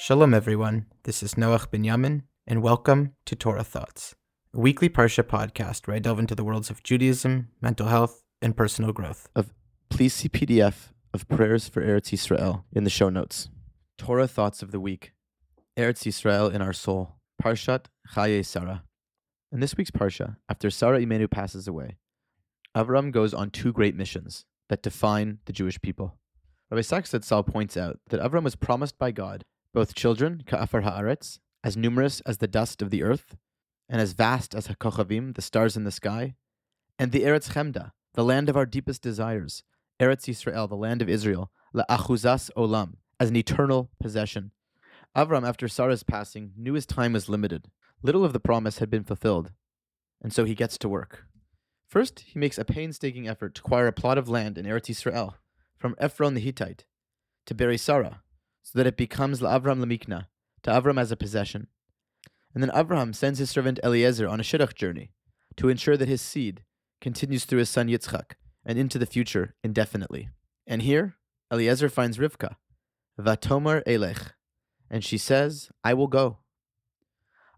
Shalom, everyone. This is Noach Binyamin, and welcome to Torah Thoughts, a weekly Parsha podcast where I delve into the worlds of Judaism, mental health, and personal growth. Of Please see PDF of prayers for Eretz Yisrael in the show notes. Torah thoughts of the week. Eretz Yisrael in our soul. Parshat Chaye Sarah. In this week's Parsha, after Sarah Imenu passes away, Avram goes on two great missions that define the Jewish people. Rabbi Sacks Saul points out that Avram was promised by God both children, ka'afar haaretz, as numerous as the dust of the earth, and as vast as hakochavim, the stars in the sky, and the Eretz Chemda, the land of our deepest desires, Eretz Yisrael, the land of Israel, la'achuzas olam, as an eternal possession. Avram, after Sarah's passing, knew his time was limited. Little of the promise had been fulfilled, and so he gets to work. First, he makes a painstaking effort to acquire a plot of land in Eretz Yisrael, from Ephron the Hittite to bury Sarah, so that it becomes Avram Lamikna, to Avram as a possession. And then Avram sends his servant Eliezer on a shidduch journey to ensure that his seed continues through his son Yitzchak and into the future indefinitely. And here, Eliezer finds Rivka, Vatomer Elech, and she says, I will go.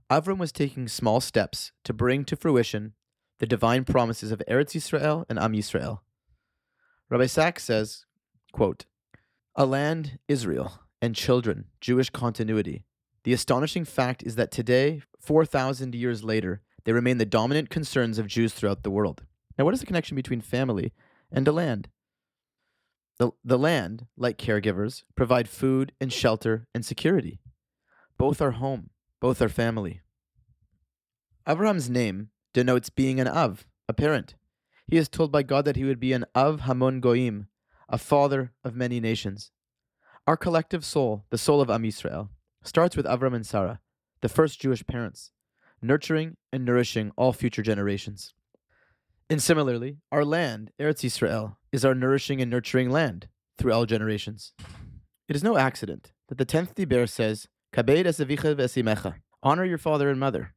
Avram was taking small steps to bring to fruition the divine promises of Eretz Yisrael and Am Yisrael. Rabbi Sacks says, quote, A land, Israel, and children, Jewish continuity. The astonishing fact is that today, 4,000 years later, they remain the dominant concerns of Jews throughout the world. Now, what is the connection between family and a land? The, the land, like caregivers, provide food and shelter and security. Both are home, both are family. Abraham's name denotes being an Av, a parent. He is told by God that he would be an Av Hamon Goim, a father of many nations. Our collective soul, the soul of Am Yisrael, starts with Avram and Sarah, the first Jewish parents, nurturing and nourishing all future generations. And similarly, our land, Eretz Yisrael, is our nourishing and nurturing land through all generations. It is no accident that the tenth Diber says, Kabed esavicha vesimecha, honor your father and mother.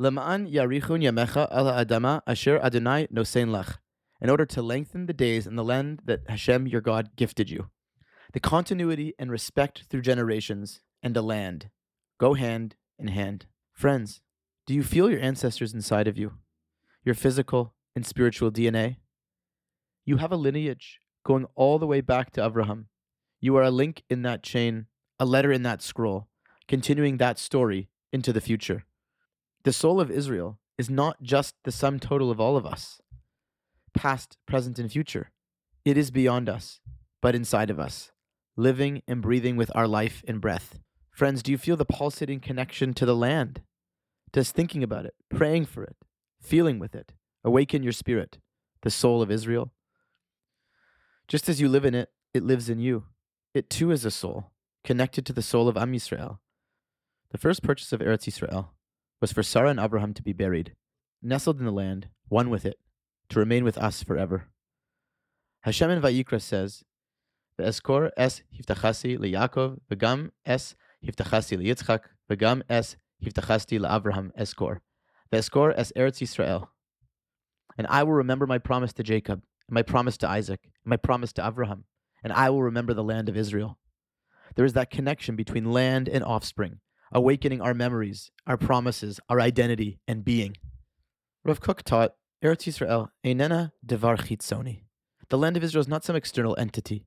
Lema'an yarichun yamecha ala adama asher Adonai nosein lach, in order to lengthen the days in the land that Hashem your God gifted you. The continuity and respect through generations and a land go hand in hand. Friends, do you feel your ancestors inside of you? Your physical and spiritual DNA? You have a lineage going all the way back to Abraham. You are a link in that chain, a letter in that scroll, continuing that story into the future. The soul of Israel is not just the sum total of all of us, past, present, and future. It is beyond us, but inside of us living and breathing with our life and breath. Friends, do you feel the pulsating connection to the land? Does thinking about it, praying for it, feeling with it, awaken your spirit, the soul of Israel? Just as you live in it, it lives in you. It too is a soul, connected to the soul of Am Yisrael. The first purchase of Eretz Yisrael was for Sarah and Abraham to be buried, nestled in the land, one with it, to remain with us forever. Hashem in Vayikra says, ואזכור אס הבטחסי ליעקב, וגם אס הבטחסי ליצחק, וגם אס הבטחסתי לאברהם אזכור. ואזכור אס ארץ ישראל. And I will remember my promise to Jacob, and my promise to Isaac, and my promise to Abraham, and I will remember the land of Israel. There is that connection between land and offspring, awakening our memories, our promises, our identity, and being. Rav Kook taught, Eretz Yisrael, Einena Devar Chitzoni. The land of Israel is not some external entity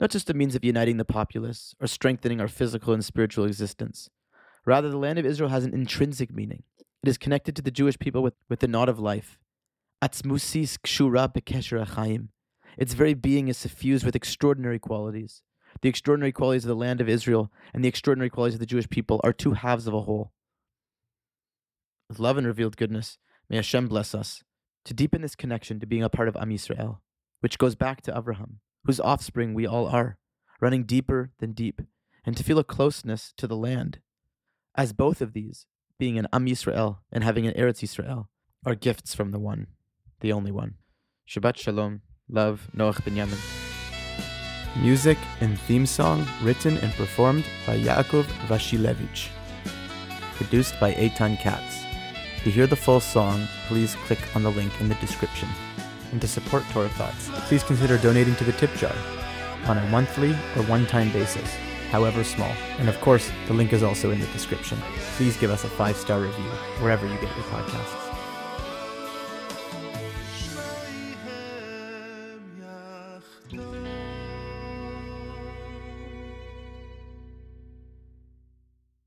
not just a means of uniting the populace or strengthening our physical and spiritual existence. Rather, the land of Israel has an intrinsic meaning. It is connected to the Jewish people with, with the knot of life. Atzmusis kshura bekesher achayim. Its very being is suffused with extraordinary qualities. The extraordinary qualities of the land of Israel and the extraordinary qualities of the Jewish people are two halves of a whole. With love and revealed goodness, may Hashem bless us to deepen this connection to being a part of Am Yisrael, which goes back to Abraham, whose offspring we all are, running deeper than deep, and to feel a closeness to the land. As both of these, being an Am Yisrael and having an Eretz Yisrael, are gifts from the one, the only one. Shabbat Shalom, love, Noach Binyamin. Music and theme song written and performed by Yaakov Wasilewicz. Produced by Eitan Katz. To hear the full song, please click on the link in the description and to support Torah Thoughts, please consider donating to the tip jar on a monthly or one time basis. however small. And of course, the link is also in the description. Please give us a five star review wherever you get your podcasts.